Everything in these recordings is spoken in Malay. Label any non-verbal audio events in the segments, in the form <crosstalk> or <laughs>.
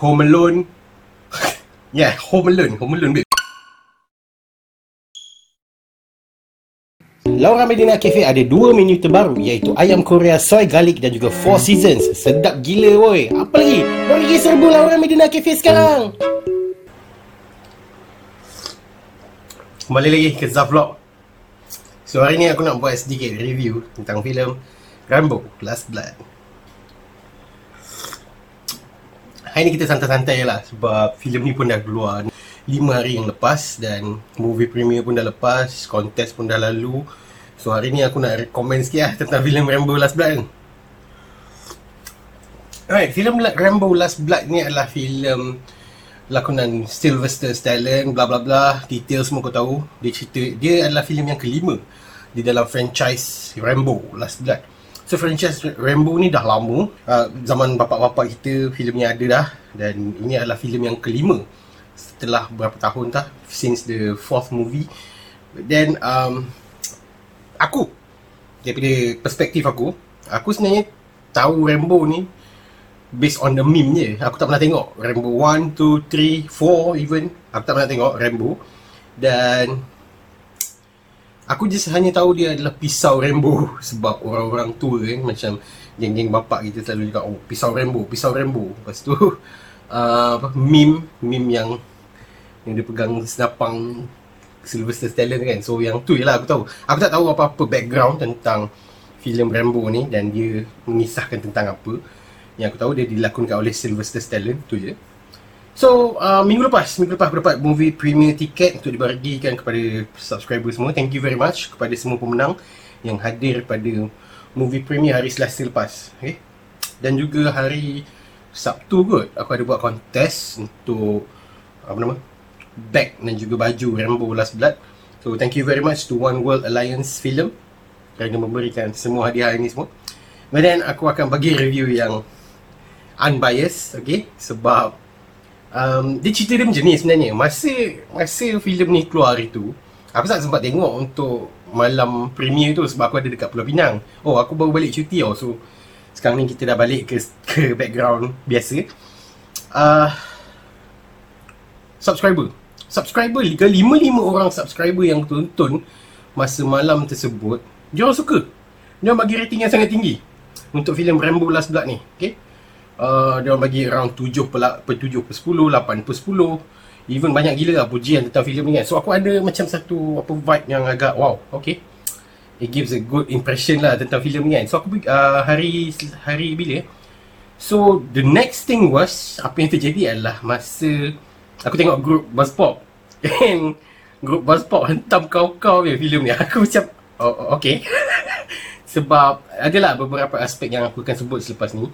Home Alone. <laughs> yeah, Home Alone. Home Alone, babe. Laura Medina Cafe ada dua menu terbaru iaitu ayam Korea soy garlic dan juga four seasons. Sedap gila woi. Apa lagi? Boleh pergi serbu Laura Medina Cafe sekarang. Kembali lagi ke Zaf Vlog. So hari ni aku nak buat sedikit review tentang filem Rambo Last Blood. Hari ni kita santai-santai lah sebab filem ni pun dah keluar 5 hari yang lepas dan movie premiere pun dah lepas, kontes pun dah lalu. So hari ni aku nak recommend sikit lah tentang filem Rambo Last Blood kan. Alright, filem Rambo Last Blood ni adalah filem lakonan Sylvester Stallone bla bla bla detail semua kau tahu dia cerita dia adalah filem yang kelima di dalam franchise Rambo Last Blood so franchise Rambo ni dah lama. Uh, zaman bapak-bapak kita filem ni ada dah. Dan ini adalah filem yang kelima setelah berapa tahun tah since the fourth movie. Then um, aku daripada perspektif aku aku sebenarnya tahu Rambo ni based on the meme je. Aku tak pernah tengok Rambo 1, 2, 3, 4 even. Aku tak pernah tengok Rambo. Dan aku just hanya tahu dia adalah pisau Rambo <laughs> sebab orang-orang tua kan macam geng-geng bapak kita selalu cakap oh pisau Rambo, pisau Rambo lepas tu <laughs> uh, apa, meme, meme yang yang dia pegang senapang Sylvester Stallone kan. So yang tu je lah aku tahu. Aku tak tahu apa-apa background tentang filem Rambo ni dan dia mengisahkan tentang apa. Yang aku tahu dia dilakonkan oleh Sylvester Stallone tu je so uh, minggu lepas minggu lepas aku dapat movie premier tiket untuk dibagikan kepada subscriber semua. Thank you very much kepada semua pemenang yang hadir pada movie premier hari Selasa lepas okay? dan juga hari Sabtu kot aku ada buat kontes untuk apa nama bag dan juga baju Rambo Last Blood. So thank you very much to One World Alliance Film kerana memberikan semua hadiah ini semua. But then aku akan bagi review yang unbiased okay? Sebab um, dia cerita dia macam ni sebenarnya. Masa masa filem ni keluar hari tu aku tak sempat tengok untuk malam premier tu sebab aku ada dekat Pulau Pinang. Oh aku baru balik cuti oh so sekarang ni kita dah balik ke ke background biasa. Uh, subscriber. Subscriber ke lima-lima orang subscriber yang tonton masa malam tersebut dia orang suka. Dia orang bagi rating yang sangat tinggi untuk filem Rambo Last Blood ni okay uh, dia orang bagi around 7 per, per 7 per 10, 8 per 10 even banyak gila lah pujian tentang filem ni kan. So aku ada macam satu apa vibe yang agak wow okay. It gives a good impression lah tentang filem ni kan. So aku uh, hari hari bila so the next thing was apa yang terjadi adalah masa aku tengok group Buzzpop. <laughs> And group Buzzpop hentam kau-kau ya filem ni. <laughs> Aku macam oh, okay. <laughs> Sebab adalah beberapa aspek yang aku akan sebut selepas ni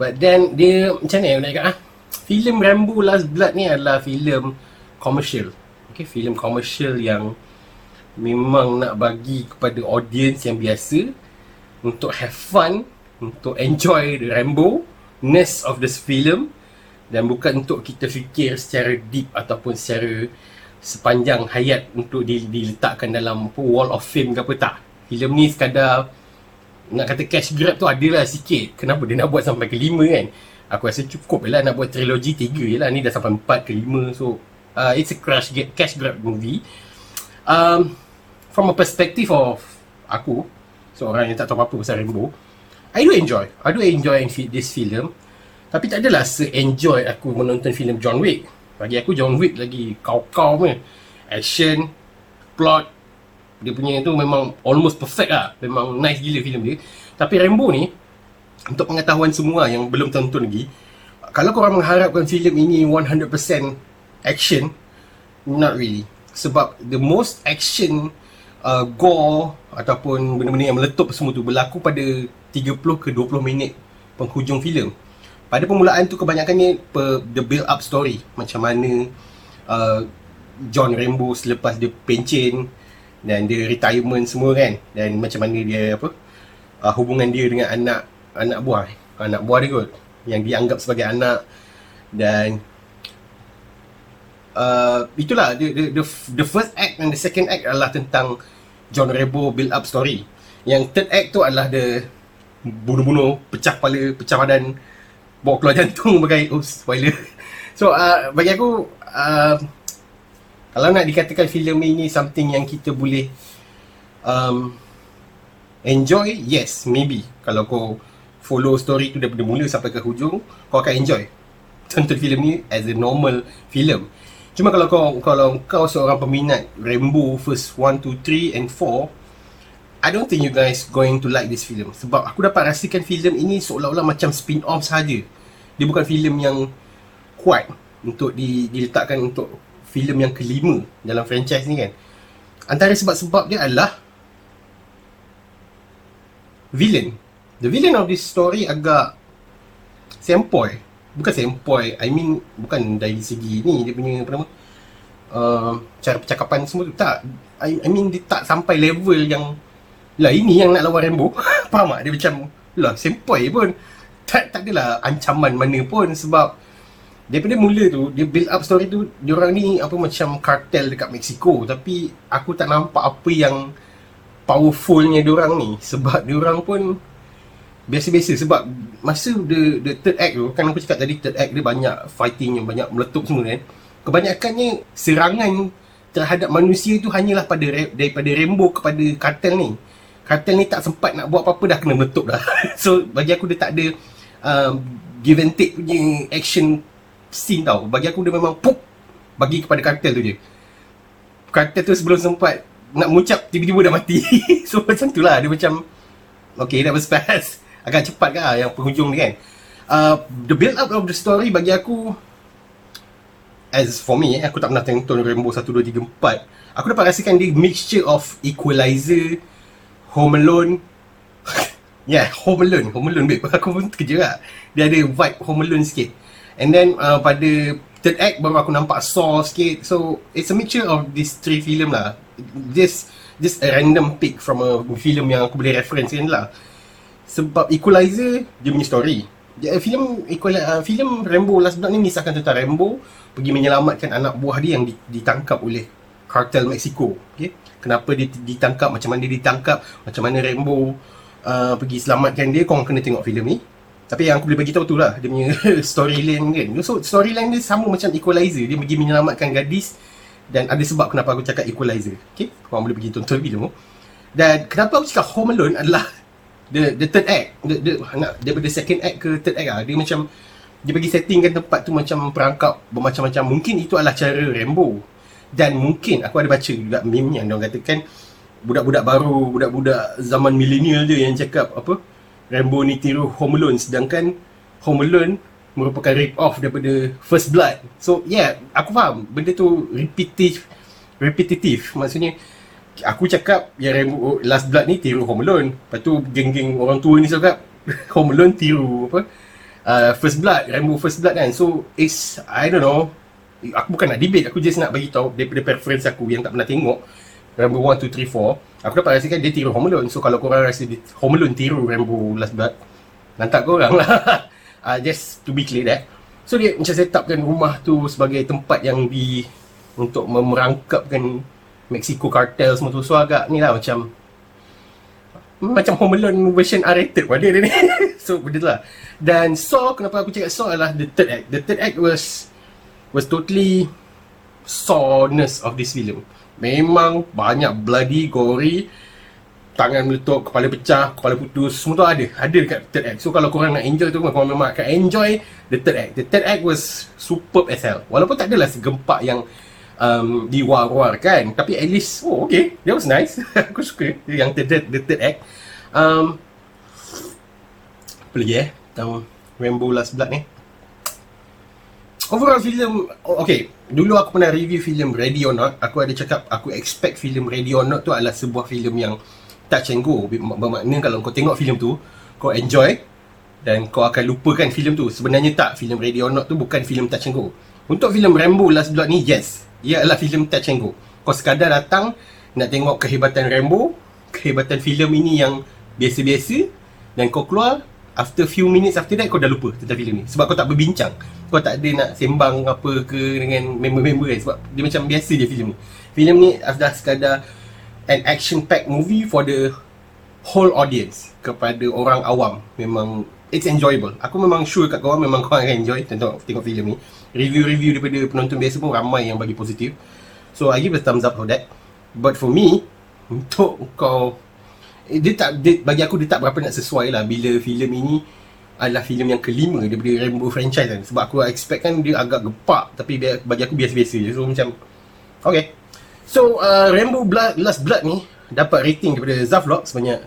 But then dia macam mana nak cakap ah? Filem Rambo Last Blood ni adalah filem commercial. Okay, filem commercial yang memang nak bagi kepada audience yang biasa untuk have fun, untuk enjoy the Rambo ness of this film dan bukan untuk kita fikir secara deep ataupun secara sepanjang hayat untuk diletakkan dalam wall of fame ke apa tak. Filem ni sekadar nak kata cash grab tu adalah sikit. Kenapa? Dia nak buat sampai ke lima kan? Aku rasa cukup lah nak buat trilogi tiga je lah. Ni dah sampai empat ke lima so uh, it's a crash get cash grab movie. Um, from a perspective of aku seorang yang tak tahu apa pasal Rainbow I do enjoy. I do enjoy this film. Tapi tak adalah se-enjoy aku menonton filem John Wick. Bagi aku John Wick lagi kau-kau punya. Action plot dia punya tu memang almost perfect lah. Memang nice gila filem dia. Tapi Rambo ni untuk pengetahuan semua yang belum tonton lagi kalau korang mengharapkan filem ini 100% action not really. Sebab the most action uh, gore ataupun benda-benda yang meletup semua tu berlaku pada 30 ke 20 minit penghujung filem. Pada permulaan tu kebanyakannya per, the build up story. Macam mana uh, John Rambo selepas dia pencen dan dia retirement semua kan. Dan macam mana dia apa uh, hubungan dia dengan anak anak buah. Anak buah dia kot. Yang dianggap sebagai anak. Dan uh, itulah the, the, the, the first act and the second act adalah tentang John Rebo build up story. Yang third act tu adalah the bunuh-bunuh pecah kepala pecah badan bawa keluar <laughs> jantung bagai oh spoiler. So uh, bagi aku uh, kalau nak dikatakan filem ini something yang kita boleh um, enjoy yes maybe. Kalau kau follow story tu daripada mula sampai ke hujung kau akan enjoy. Tonton filem ni as a normal filem. Cuma kalau kau kalau kau seorang peminat Rambo first 1 2 3 and 4 I don't think you guys going to like this film. Sebab aku dapat rasakan filem ini seolah-olah macam spin-off saja. Dia bukan filem yang kuat untuk di, diletakkan untuk filem yang kelima dalam franchise ni kan. Antara sebab-sebab dia adalah villain. The villain of this story agak sempoi. Bukan sempoi, I mean bukan dari segi ni dia punya apa nama? Uh, cara percakapan semua tu tak. I, I mean dia tak sampai level yang lah ini yang nak lawan Rambo <laughs> Faham tak? Dia macam Lah sempoi pun tak, tak adalah ancaman mana pun Sebab Daripada mula tu Dia build up story tu Diorang ni Apa macam kartel dekat Mexico Tapi Aku tak nampak apa yang Powerfulnya diorang ni. Sebab diorang pun Biasa-biasa. Sebab Masa the, the third act tu Kan aku cakap tadi Third act dia banyak Fighting yang banyak meletup semua kan? Kebanyakannya Serangan Terhadap manusia tu Hanyalah pada Daripada Rambo kepada kartel ni. Kartel ni tak sempat nak buat apa-apa dah kena meletup dah. <laughs> so bagi aku dia tak ada um, give and take punya action scene tau. Bagi aku dia memang pop bagi kepada kartel tu je. Kartel tu sebelum sempat nak mengucap tiba-tiba dah mati. <laughs> so macam tu lah dia macam that was fast. Agak cepat kan yang penghujung ni kan. Uh, the build up of the story bagi aku as for me eh, aku tak pernah tengok Rainbow 1, 2, 3, 4 aku dapat rasakan dia mixture of equalizer Home Alone <laughs> Yeah, Home Alone Home Alone babe <laughs> Aku pun terkejut lah Dia ada vibe Home Alone sikit And then uh, pada third act baru aku nampak Saw sikit. So it's a mixture of these three film lah. Just just a random pick from a film yang aku boleh reference kan lah. Sebab Equalizer dia punya story. Dia, film Equal, uh, film Rambo Last Blood ni misahkan tentang Rambo pergi menyelamatkan anak buah dia yang ditangkap oleh kartel Mexico okay? kenapa dia ditangkap macam mana dia ditangkap macam mana Rambo uh, pergi selamatkan dia kau kena tengok filem ni tapi yang aku boleh bagi tahu tu lah dia punya <laughs> storyline kan. So storyline dia sama macam Equalizer. Dia pergi menyelamatkan gadis dan ada sebab kenapa aku cakap Equalizer. Okay? Kau boleh pergi tonton filem tu dan kenapa aku cakap Home Alone adalah the, the third act. The, the, nak, daripada second act ke third act lah. Dia macam dia bagi settingkan tempat tu macam perangkap bermacam-macam. Mungkin itu adalah cara Rambo. Dan mungkin aku ada baca juga meme yang dia katakan budak-budak baru, budak-budak zaman milenial je yang cakap apa Rambo ni tiru Home Alone sedangkan Home Alone merupakan rip off daripada First Blood. So yeah, aku faham benda tu repetitive repetitive maksudnya aku cakap yang Rambo Last Blood ni tiru Home Alone. Lepas tu geng-geng orang tua ni cakap <laughs> Home Alone tiru apa uh, First Blood, Rambo First Blood kan. So it's I don't know aku bukan nak debate aku just nak bagi tahu daripada preference aku yang tak pernah tengok Rambo 1 2 3 4 aku dapat rasakan dia tiru Home Alone. So kalau korang rasa dia, Home Alone tiru Rambo Last Blood lantak korang. Lah <laughs> uh, just to be clear that so dia macam set upkan rumah tu sebagai tempat yang di untuk memerangkapkan Mexico cartel semua tu. So agak ni lah macam macam Home Alone version R-rated pada dia ni. <laughs> So benda tu lah. Dan so kenapa aku cakap so adalah the third act. The third act was was totally soreness of this film. Memang banyak bloody, gory, tangan meletup, kepala pecah, kepala putus, semua tu ada. Ada dekat third act. So kalau korang nak enjoy tu, korang memang akan enjoy the third act. The third act was superb as hell. Walaupun tak adalah segempak yang um, diwar-warkan. Tapi at least, oh okay, that was nice. <laughs> Aku suka yang the, the, third act. Um, apa lagi eh? Tentang Rainbow Last Blood ni. Overall filem Okay Dulu aku pernah review filem Ready or Not. Aku ada cakap Aku expect filem Ready or Not tu adalah sebuah filem yang Touch and go. Bermakna kalau kau tengok filem tu Kau enjoy Dan kau akan lupakan filem tu. Sebenarnya tak Filem Ready or Not tu bukan filem touch and go. Untuk filem Rambo Last Blood ni Yes Ia adalah filem touch and go. Kau sekadar datang Nak tengok kehebatan Rambo Kehebatan filem ini yang Biasa-biasa Dan kau keluar After few minutes after that Kau dah lupa tentang filem ni Sebab kau tak berbincang kau tak ada nak sembang apa ke dengan member-member kan sebab dia macam biasa je filem ni. Filem ni adalah sekadar an action packed movie for the whole audience kepada orang awam. Memang it's enjoyable. Aku memang sure kat korang memang korang akan enjoy tengok tengok filem ni. Review-review daripada penonton biasa pun ramai yang bagi positif. So I give a thumbs up for that. But for me, untuk kau dia tak dia, bagi aku dia tak berapa nak sesuai lah. Bila filem ini adalah filem yang kelima daripada Rainbow franchise kan. Sebab aku expect kan dia agak gepak. Tapi bagi aku biasa-biasa je. So macam okay. So uh, Rainbow Blood, Last Blood ni dapat rating daripada Zaflok sebanyak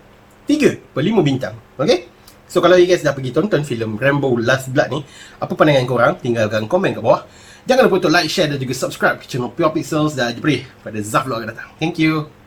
3 per 5 bintang. Okay? So kalau you guys dah pergi tonton filem Rainbow Last Blood ni apa pandangan korang? Tinggalkan komen kat bawah. Jangan lupa untuk like, share dan juga subscribe ke channel Pure Pixels dan jumpa pada Zaflok akan datang. Thank you